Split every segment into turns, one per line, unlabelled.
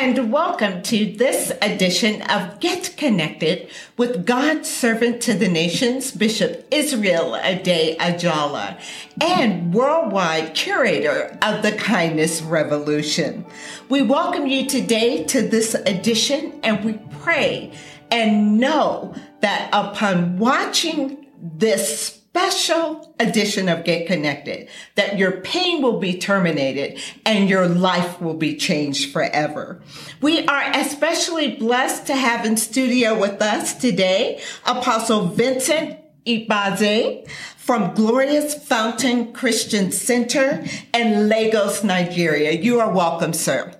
And welcome to this edition of Get Connected with God's servant to the nations, Bishop Israel Ade Ajala, and worldwide curator of the Kindness Revolution. We welcome you today to this edition, and we pray and know that upon watching this special edition of Get Connected that your pain will be terminated and your life will be changed forever. We are especially blessed to have in studio with us today Apostle Vincent Ibaze from Glorious Fountain Christian Center in Lagos, Nigeria. You are welcome, sir.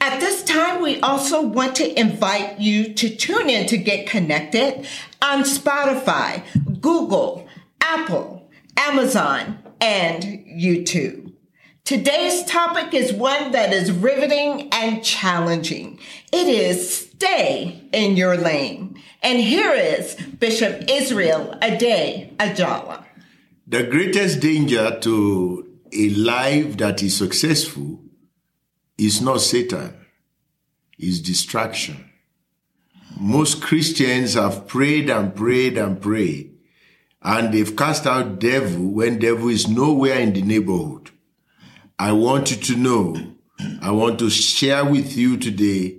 At this time, we also want to invite you to tune in to get connected on Spotify, Google, Apple, Amazon, and YouTube. Today's topic is one that is riveting and challenging. It is stay in your lane. And here is Bishop Israel Ade Ajala.
The greatest danger to a life that is successful is not Satan, is distraction. Most Christians have prayed and prayed and prayed, and they've cast out devil when devil is nowhere in the neighborhood. I want you to know, I want to share with you today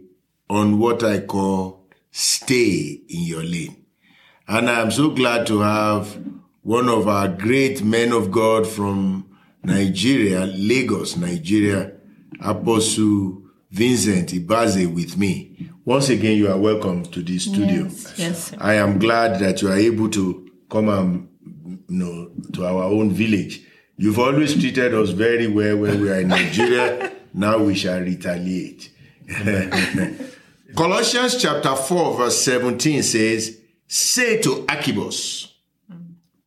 on what I call stay in your lane. And I'm so glad to have one of our great men of God from Nigeria, Lagos, Nigeria, Apostle Vincent Ibaze with me. Once again, you are welcome to the studio.
Yes, yes.
I am glad that you are able to come and you know to our own village. You've always treated us very well when we are in Nigeria. now we shall retaliate. Colossians chapter 4, verse 17 says, Say to Archippus,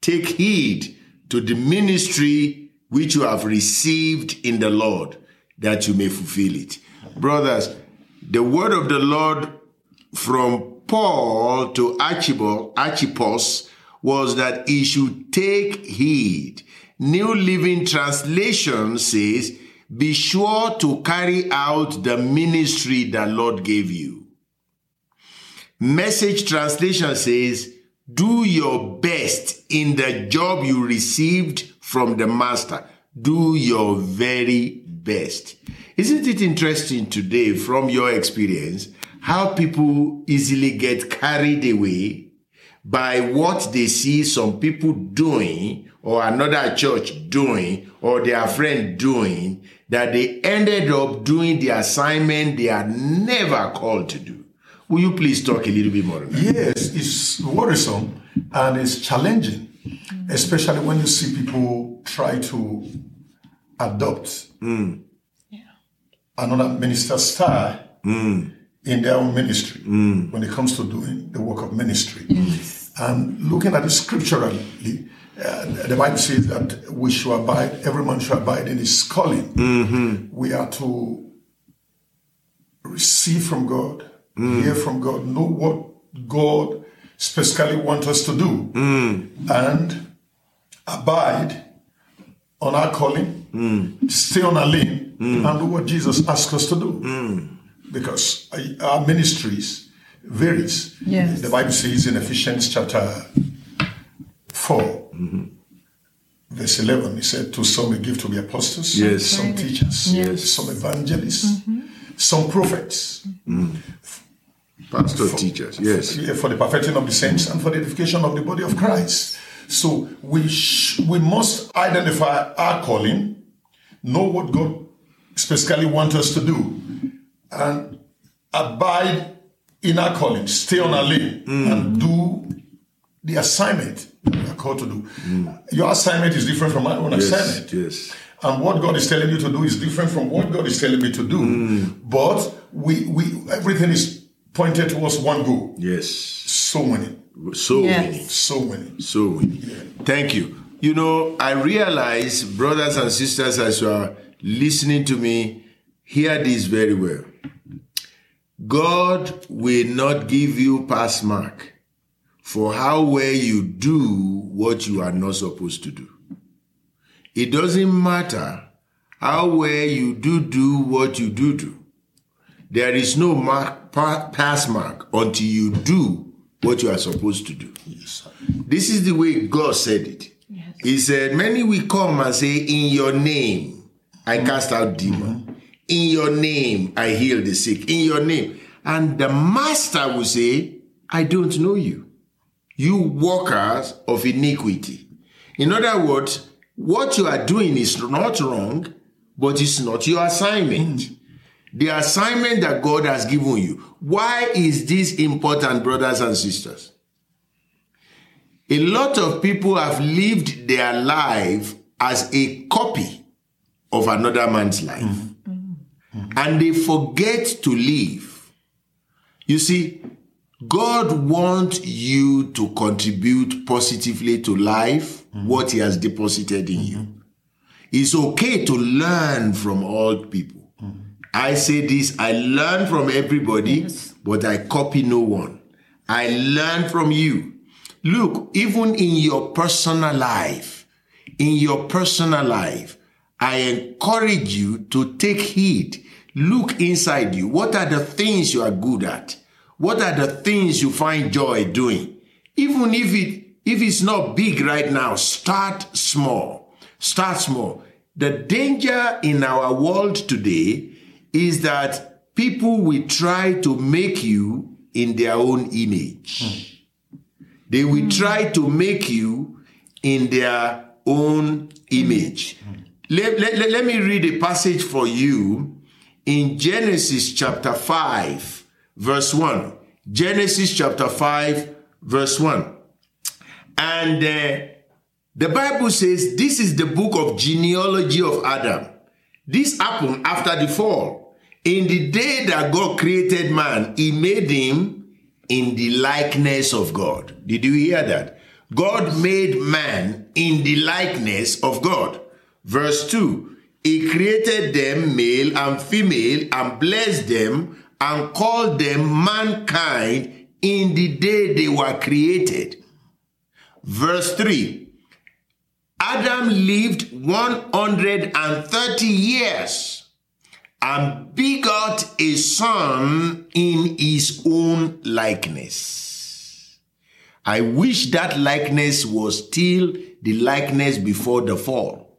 take heed to the ministry which you have received in the Lord, that you may fulfill it. Brothers, the word of the Lord from Paul to Archibald, was that he should take heed. New Living Translation says, be sure to carry out the ministry the Lord gave you. Message translation says, do your best in the job you received from the master. Do your very best. Isn't it interesting today from your experience how people easily get carried away by what they see some people doing or another church doing or their friend doing that they ended up doing the assignment they are never called to do. Will you please talk a little bit more?
Yes, it's worrisome and it's challenging, especially when you see people try to adopt
Mm.
another minister's style
Mm.
In their own ministry mm. when it comes to doing the work of ministry. And looking at it scripturally, uh, the Bible says that we should abide, every man should abide in his calling. Mm-hmm. We are to receive from God, mm. hear from God, know what God specifically wants us to do, mm. and abide on our calling, stay on our lane, and do what Jesus asks us to do. Because uh, our ministries varies.
Yes.
The Bible says in Ephesians chapter 4, verse 11, he said, To some he give to be apostles,
Yes.
some teachers,
Yes.
some evangelists, some prophets,
Pastor teachers, yes.
yeah, for the perfecting of the saints and for the edification of the body of Christ. So we sh- we must identify our calling, know what God specifically wants us to do, and abide in our calling, stay on our lane, and mm. do the assignment we are called to do. Mm. Your assignment is different from my own
Yes,
assignment.
yes.
And what God is telling you to do is different from what God is telling me to do. Mm. But we, we everything is pointed towards one goal.
Yes.
So many.
So
Yes.
many.
So many.
So many. Thank you. You know, I realize, brothers and sisters, as you are listening to me, hear this very well. God will not give you pass mark for how well you do what you are not supposed to do. It doesn't matter how well you do do what you do do. There is no mark, pa- pass mark until you do what you are supposed to do. Yes, This is the way God said it. He said, Many will come and say, In your name, I mm. cast out demon. Mm-hmm. In your name, I heal the sick. In your name. And the master will say, I don't know you. You workers of iniquity. In other words, what you are doing is not wrong, but it's not your assignment. Hmm. The assignment that God has given you. Why is this important, brothers and sisters? A lot of people have lived their life as a copy of another man's life. Hmm. Mm-hmm. And they forget to live. You see, God wants you to contribute positively to life, mm-hmm. what He has deposited in you. Mm-hmm. It's okay to learn from all people. I say this I learn from everybody, but I copy no one. I learn from you. Look, even in your personal life, in your personal life, I encourage you to take heed. Look inside you. What are the things you are good at? What are the things you find joy doing? Even if it if it's not big right now, start small. Start small. The danger in our world today is that people will try to make you in their own image. Hmm. They will try to make you in their own image. Let, let, let, me read a passage for you in Genesis chapter 5, verse 1. Genesis chapter 5, verse 1. And uh, the Bible says this is the book of genealogy of Adam. This happened after the fall. In the day that God created man, he made him in the likeness of God. Did you hear that? God made man in the likeness of God. Verse 2 He created them male and female and blessed them and called them mankind in the day they were created. Verse 3 Adam lived 130 years and begot a son in his own likeness. I wish that likeness was still the likeness before the fall.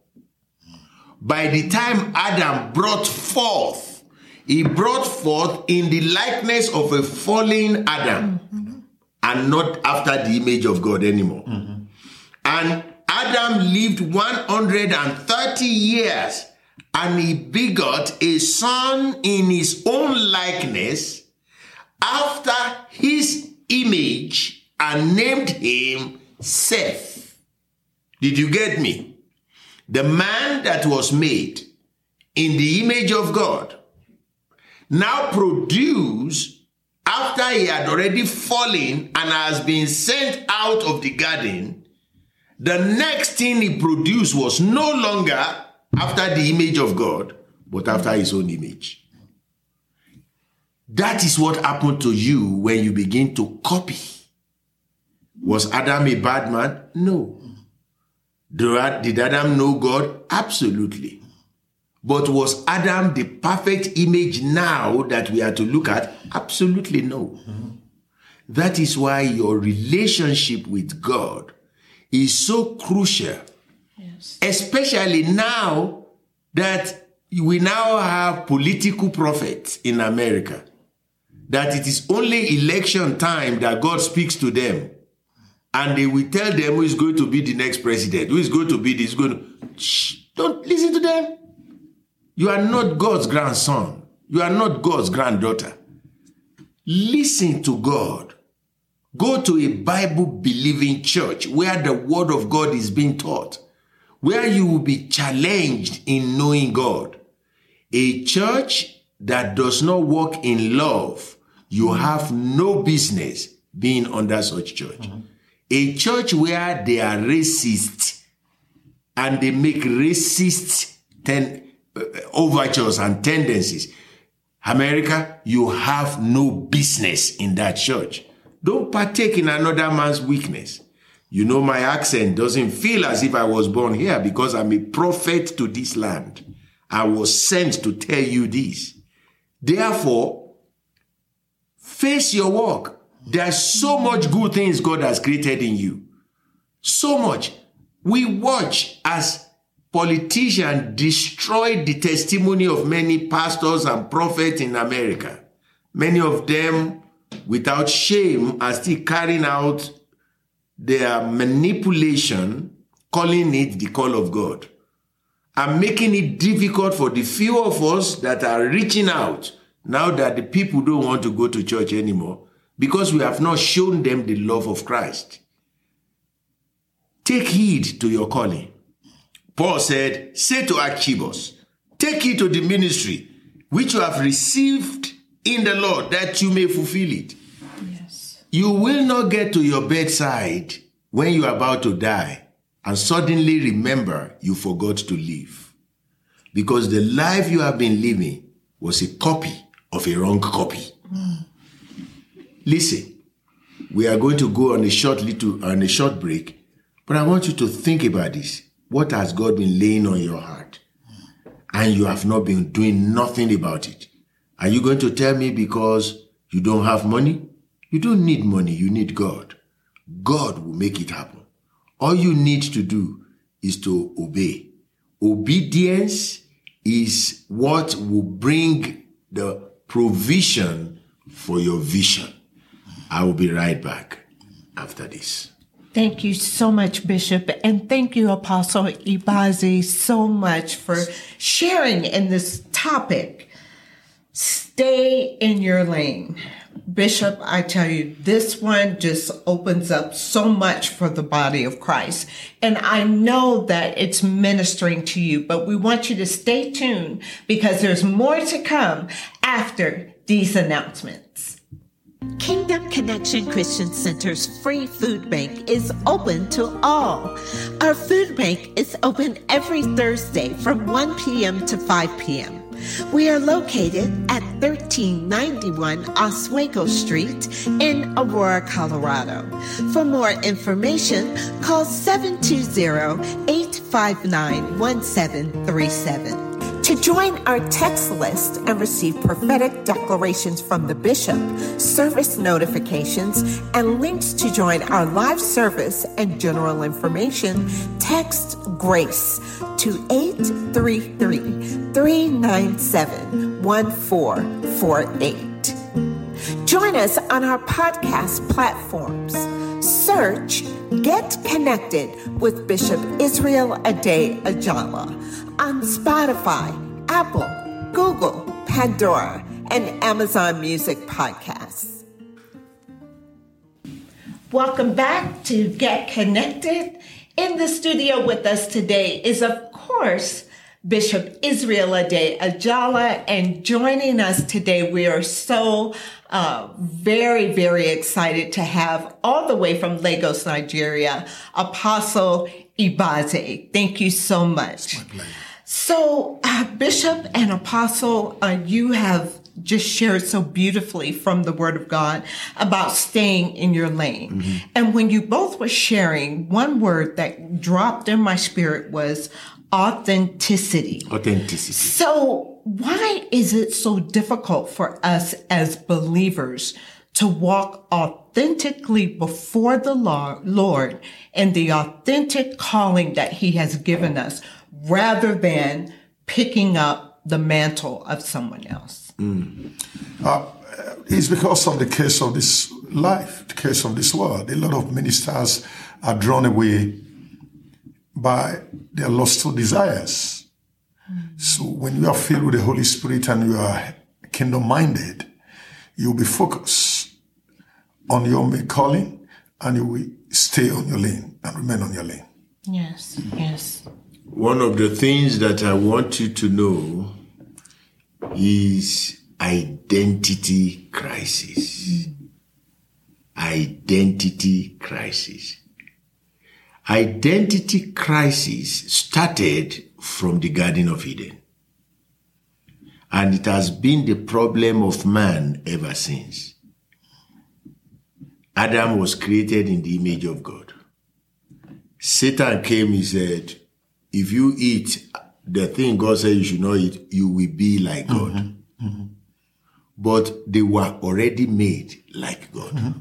By the time Adam brought forth, he brought forth in the likeness of a fallen Adam and not after the image of God anymore. And Adam lived 130 years and he begot a son in his own likeness after his image and named him Seth. Did you get me? The man that was made in the image of God now produced after he had already fallen and has been sent out of the garden, the next thing he produced was no longer after the image of God, but after his own image. That is what happened to you when you begin to copy. Was Adam a bad man? No. Did Adam know God? Absolutely. But was Adam the perfect image now that we are to look at? Absolutely no. Mm-hmm. That is why your relationship with God is so crucial, especially now that we now have political prophets in America. That it is only election time that God speaks to them and they will tell them who is going to be the next president, who is going to be this, going to. Shh, don't listen to them. You are not God's grandson. You are not God's granddaughter. Listen to God. Go to a Bible believing church where the word of God is being taught, where you will be challenged in knowing God. A church that does not walk in love, you have no business being under such church. Mm-hmm. A church where they are racist and they make racist ten, uh, overtures and tendencies. America, you have no business in that church. Don't partake in another man's weakness. You know, my accent doesn't feel as if I was born here because I'm a prophet to this land. I was sent to tell you this. Therefore, face your work. There's so much good things God has created in you. So much. We watch as politicians destroy the testimony of many pastors and prophets in America. Many of them, without shame, are still carrying out their manipulation, calling it the call of God, and making it difficult for the few of us that are reaching out now that the people don't want to go to church anymore because we have not shown them the love of Christ. Take heed to your calling. Paul said, Say to Archippus, Take heed to the ministry which you have received in the Lord that you may fulfill it. Yes. You will not get to your bedside when you are about to die and suddenly remember you forgot to live. Because the life you have been living was a copy of a wrong copy. Mm. Listen, we are going to go on a short little on a short break, but I want you to think about this. What has God been laying on your heart? And you have not been doing nothing about it. Are you going to tell me because you don't have money? You don't need money, you need God. God will make it happen. All you need to do is to obey. Obedience is what will bring the provision for your vision. I will be right back after this.
Thank you so much, Bishop. And thank you, Apostle Ibazi, so much for sharing in this topic. Stay in your lane. Bishop, I tell you, this one just opens up so much for the body of Christ. And I know that it's ministering to you, but we want you to stay tuned because there's more to come after these announcements. Kingdom Connection Christian Center's free food bank is open to all. Our food bank is open every Thursday from 1 p.m. to 5 p.m. We are located at 1391 Oswego Street in Aurora, Colorado. For more information, call 720 859 1737. To join our text list and receive prophetic declarations from the bishop, service notifications, and links to join our live service and general information, text GRACE to 833 397 1448. Join us on our podcast platforms. Search Get Connected with Bishop Israel Ade Ajala on Spotify, Apple, Google, Pandora, and Amazon Music Podcasts. Welcome back to Get Connected. In the studio with us today is, of course, Bishop Israel Ade Ajala, and joining us today, we are so uh, very, very excited to have all the way from Lagos, Nigeria, Apostle Ibaze. Thank you so much. So, uh, Bishop and Apostle, uh, you have just shared so beautifully from the Word of God about staying in your lane. Mm-hmm. And when you both were sharing, one word that dropped in my spirit was authenticity.
Authenticity.
So why is it so difficult for us as believers to walk authentically before the Lord and the authentic calling that he has given us rather than picking up the mantle of someone else?
Mm. Uh, it's because of the case of this life, the case of this world. A lot of ministers are drawn away by their lustful desires. So when you are filled with the Holy Spirit and you are kingdom minded, you'll be focused on your calling and you will stay on your lane and remain on your lane.
Yes, yes.
One of the things that I want you to know is identity crisis. Identity crisis. Identity crisis started from the Garden of Eden. And it has been the problem of man ever since. Adam was created in the image of God. Satan came, he said, if you eat the thing God said you should not eat, you will be like God. Mm-hmm. Mm-hmm. But they were already made like God. Mm-hmm.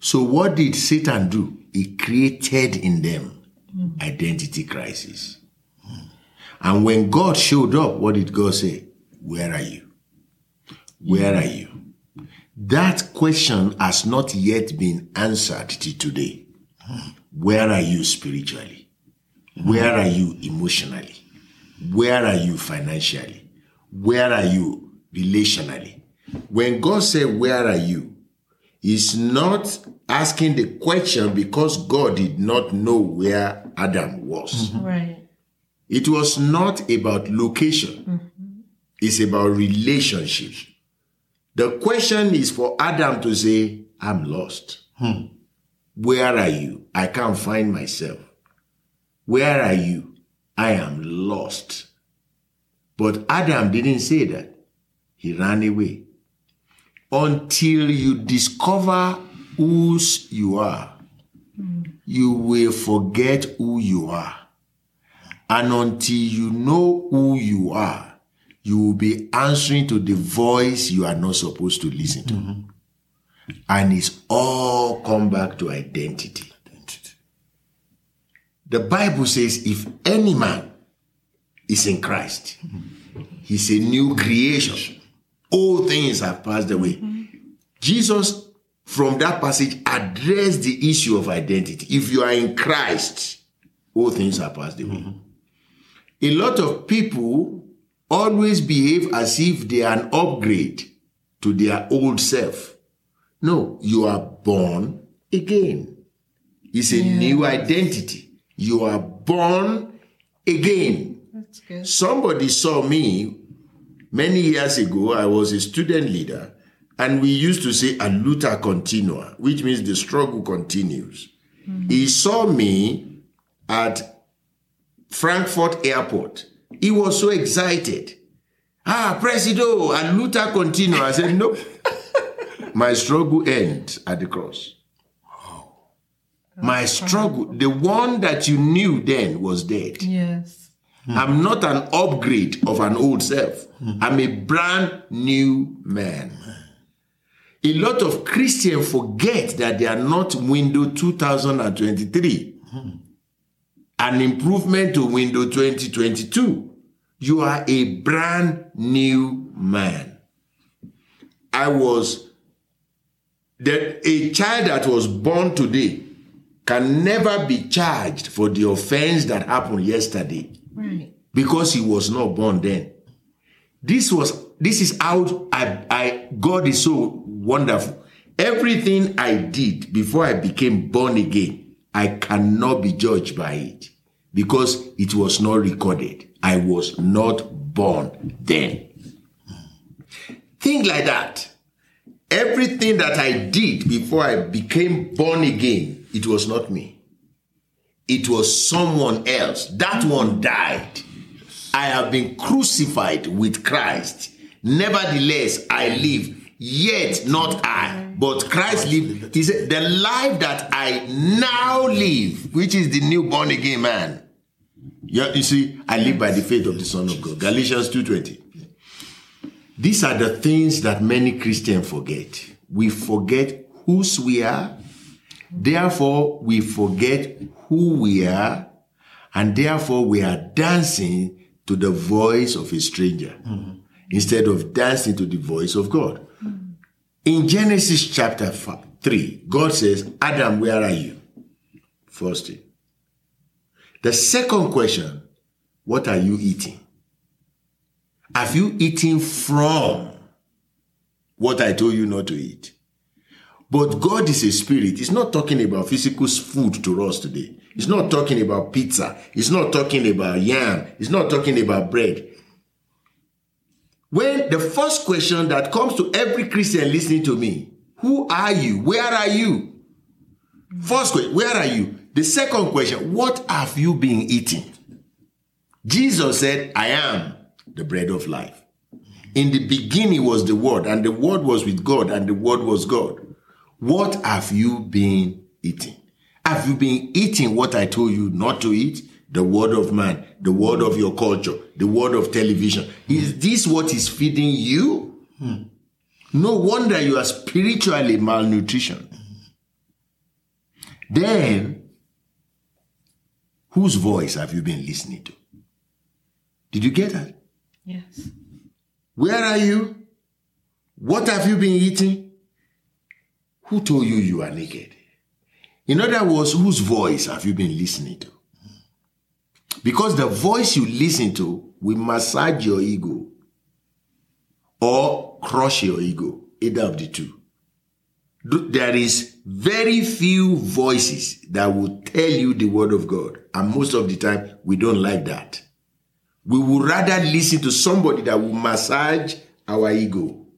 So what did Satan do? He created in them identity crisis. And when God showed up, what did God say? Where are you? Where are you? That question has not yet been answered to today. Where are you spiritually? Where are you emotionally? Where are you financially? Where are you relationally? When God said, Where are you? He's not asking the question because God did not know where Adam was.
Mm-hmm. Right.
It was not about location, mm-hmm. it's about relationship. The question is for Adam to say, I'm lost. Hmm. Where are you? I can't find myself. Where are you? I am lost. But Adam didn't say that. He ran away. Until you discover whose you are, mm. you will forget who you are. And until you know who you are, you will be answering to the voice you are not supposed to listen to. Mm-hmm. And it's all come back to identity. The Bible says, if any man is in Christ, he's a new creation. All things have passed away. Mm-hmm. Jesus, from that passage, addressed the issue of identity. If you are in Christ, all things have passed away. Mm-hmm. A lot of people always behave as if they are an upgrade to their old self. No, you are born again. It's a yeah. new identity. You are born again.
That's good.
Somebody saw me many years ago. I was a student leader, and we used to say a luta continua, which means the struggle continues. Mm-hmm. He saw me at Frankfurt Airport. He was so excited. Ah, Presido, and luta continua. I said, no. My struggle ends at the cross. My struggle, the one that you knew then was dead.
Yes. Hmm.
I'm not an upgrade of an old self. Hmm. I'm a brand new man. A lot of Christians forget that they are not window 2023. Hmm. An improvement to window 2022. You are a brand new man. I was that a child that was born today can never be charged for the offense that happened yesterday.
Right.
Because he was not born then. This was this is how I, I God is so wonderful. Everything I did before I became born again, I cannot be judged by it because it was not recorded. I was not born then. Think like that. Everything that I did before I became born again, it was not me. It was someone else. That one died. I have been crucified with Christ. Nevertheless, I live, yet not I, but Christ live. He said, The life that I now live, which is the new born again man. Yeah, you see, I live by the faith of the Son of God. Galatians 2:20. These are the things that many Christians forget. We forget whose we are, Therefore, we forget who we are, and therefore we are dancing to the voice of a stranger mm-hmm. instead of dancing to the voice of God. In Genesis chapter 3, God says, Adam, where are you? First thing. The second question, what are you eating? Have you eaten from what I told you not to eat? But God is a spirit. He's not talking about physical food to us today. He's not talking about pizza. He's not talking about yam. He's not talking about bread. When the first question that comes to every Christian listening to me, who are you? Where are you? First question, where are you? The second question, what have you been eating? Jesus said, I am the bread of life. In the beginning was the Word, and the Word was with God, and the Word was God. What have you been eating? Have you been eating what I told you not to eat? The word of man, the word of your culture, the word of television. Is this what is feeding you? Hmm. No wonder you are spiritually malnutrition. Then, whose voice have you been listening to? Did you get that?
Yes.
Where are you? What have you been eating? Who told you you are naked? In other words, whose voice have you been listening to? Because the voice you listen to will massage your ego or crush your ego, either of the two. There is very few voices that will tell you the word of God. And most of the time, we don't like that. We would rather listen to somebody that will massage our ego.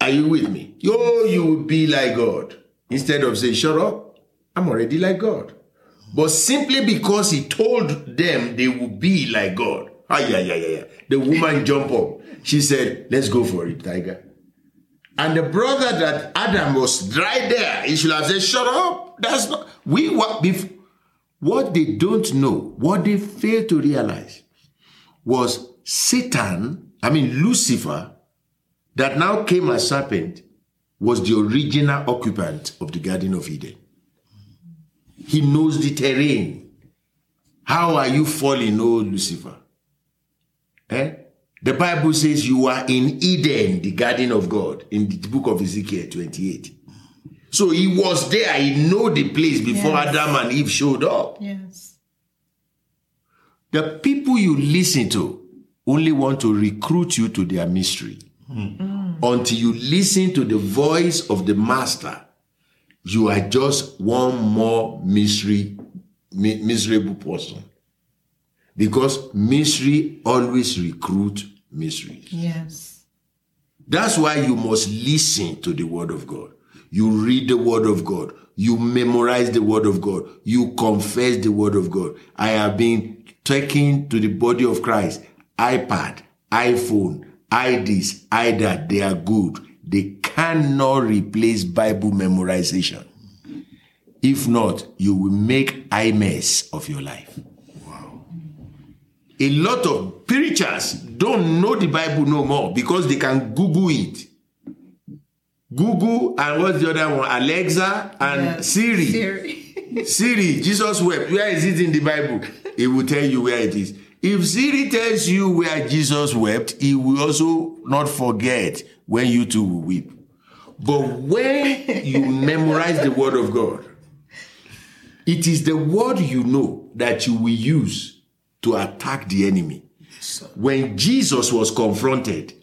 Are you with me? Yo, you will be like God. Instead of saying, shut up, I'm already like God. But simply because he told them they would be like God. Ah, yeah, yeah, yeah, yeah. The woman jumped up. She said, let's go for it, tiger. And the brother that Adam was right there, he should have said, shut up. That's not, we, what, what they don't know, what they fail to realize was Satan, I mean Lucifer, that now came as serpent, was the original occupant of the Garden of Eden. He knows the terrain. How are you falling, oh Lucifer? Eh? The Bible says you are in Eden, the garden of God, in the book of Ezekiel 28. So he was there. He know the place before yes. Adam and Eve showed up.
Yes.
The people you listen to only want to recruit you to their mystery. Mm. Until you listen to the voice of the master, you are just one more mystery, mi- miserable person. Because misery always recruit misery.
Yes.
That's why you must listen to the word of God. You read the word of God. You memorize the word of God. You confess the word of God. I have been taken to the body of Christ. iPad, iPhone, IDs, either they are good. They cannot replace Bible memorization. If not, you will make a mess of your life. Wow. A lot of preachers don't know the Bible no more because they can Google it. Google and what's the other one? Alexa and yeah. Siri. Siri. Siri, Jesus wept. Where is it in the Bible? It will tell you where it is. If Siri tells you where Jesus wept, he will also not forget when you too will weep. But when you memorize the word of God, it is the word you know that you will use to attack the enemy. When Jesus was confronted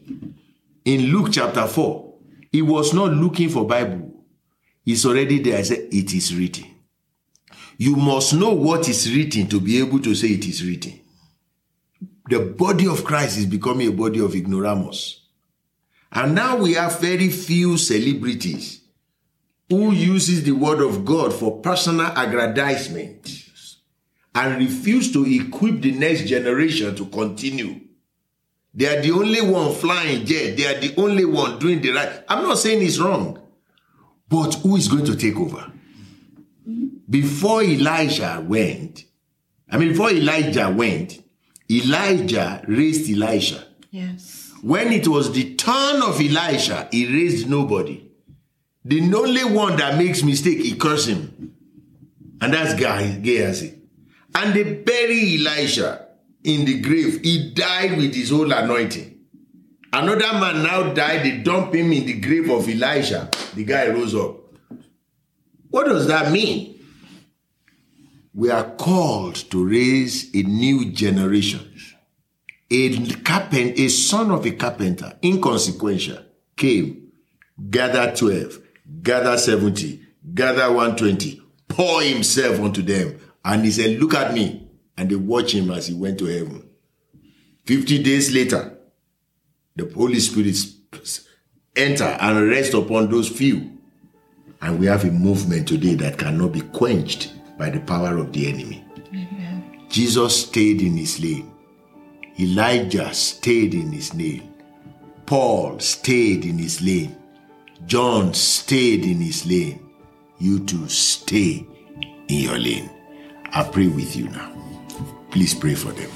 in Luke chapter 4, he was not looking for Bible. It's already there. I said, it is written. You must know what is written to be able to say it is written the body of Christ is becoming a body of ignoramus. And now we have very few celebrities who uses the word of God for personal aggrandizement and refuse to equip the next generation to continue. They are the only one flying jet. They are the only one doing the right. I'm not saying it's wrong, but who is going to take over? Before Elijah went, I mean, before Elijah went, Elijah raised Elisha.
Yes.
When it was the turn of Elijah, he raised nobody. The only one that makes mistake, he curse him. And that's Gehazi. And they bury Elijah in the grave. He died with his whole anointing. Another man now died. They dump him in the grave of Elijah. The guy rose up. What does that mean? we are called to raise a new generation. A carpenter, a son of a carpenter, inconsequential, came, gathered 12, gather 70, gather 120, pour himself onto them. And he said, Look at me. And they watch him as he went to heaven. 50 days later, the Holy Spirit enter and rest upon those few. And we have a movement today that cannot be quenched by the power of the enemy. Amen. Jesus stayed in his lane. Elijah stayed in his lane. Paul stayed in his lane. John stayed in his lane. You too stay in your lane. I pray with you now. Please pray for them.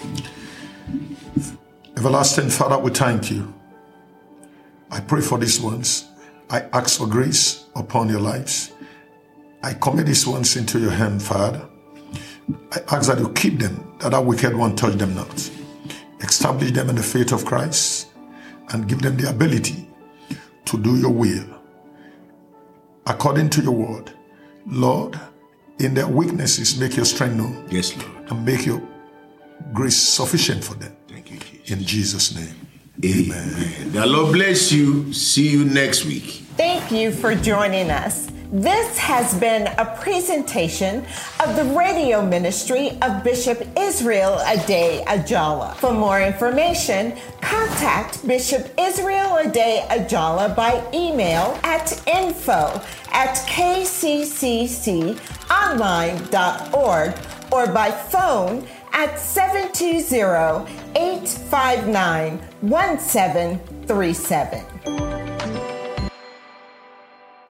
Everlasting Father, we thank you. I pray for these ones. I ask for grace upon your lives. I commit these ones into your hand, Father. I ask that you keep them, that that wicked one touch them not. Establish them in the faith of Christ and give them the ability to do your will according to your word. Lord, in their weaknesses, make your strength known.
Yes, Lord.
And make your grace sufficient for them.
Thank you, Jesus.
In Jesus' name.
Amen. Amen. The Lord bless you. See you next week.
Thank you for joining us. This has been a presentation of the radio ministry of Bishop Israel Ade Ajala. For more information, contact Bishop Israel Ade Ajala by email at info at kccconline.org or by phone at 720 859 1737.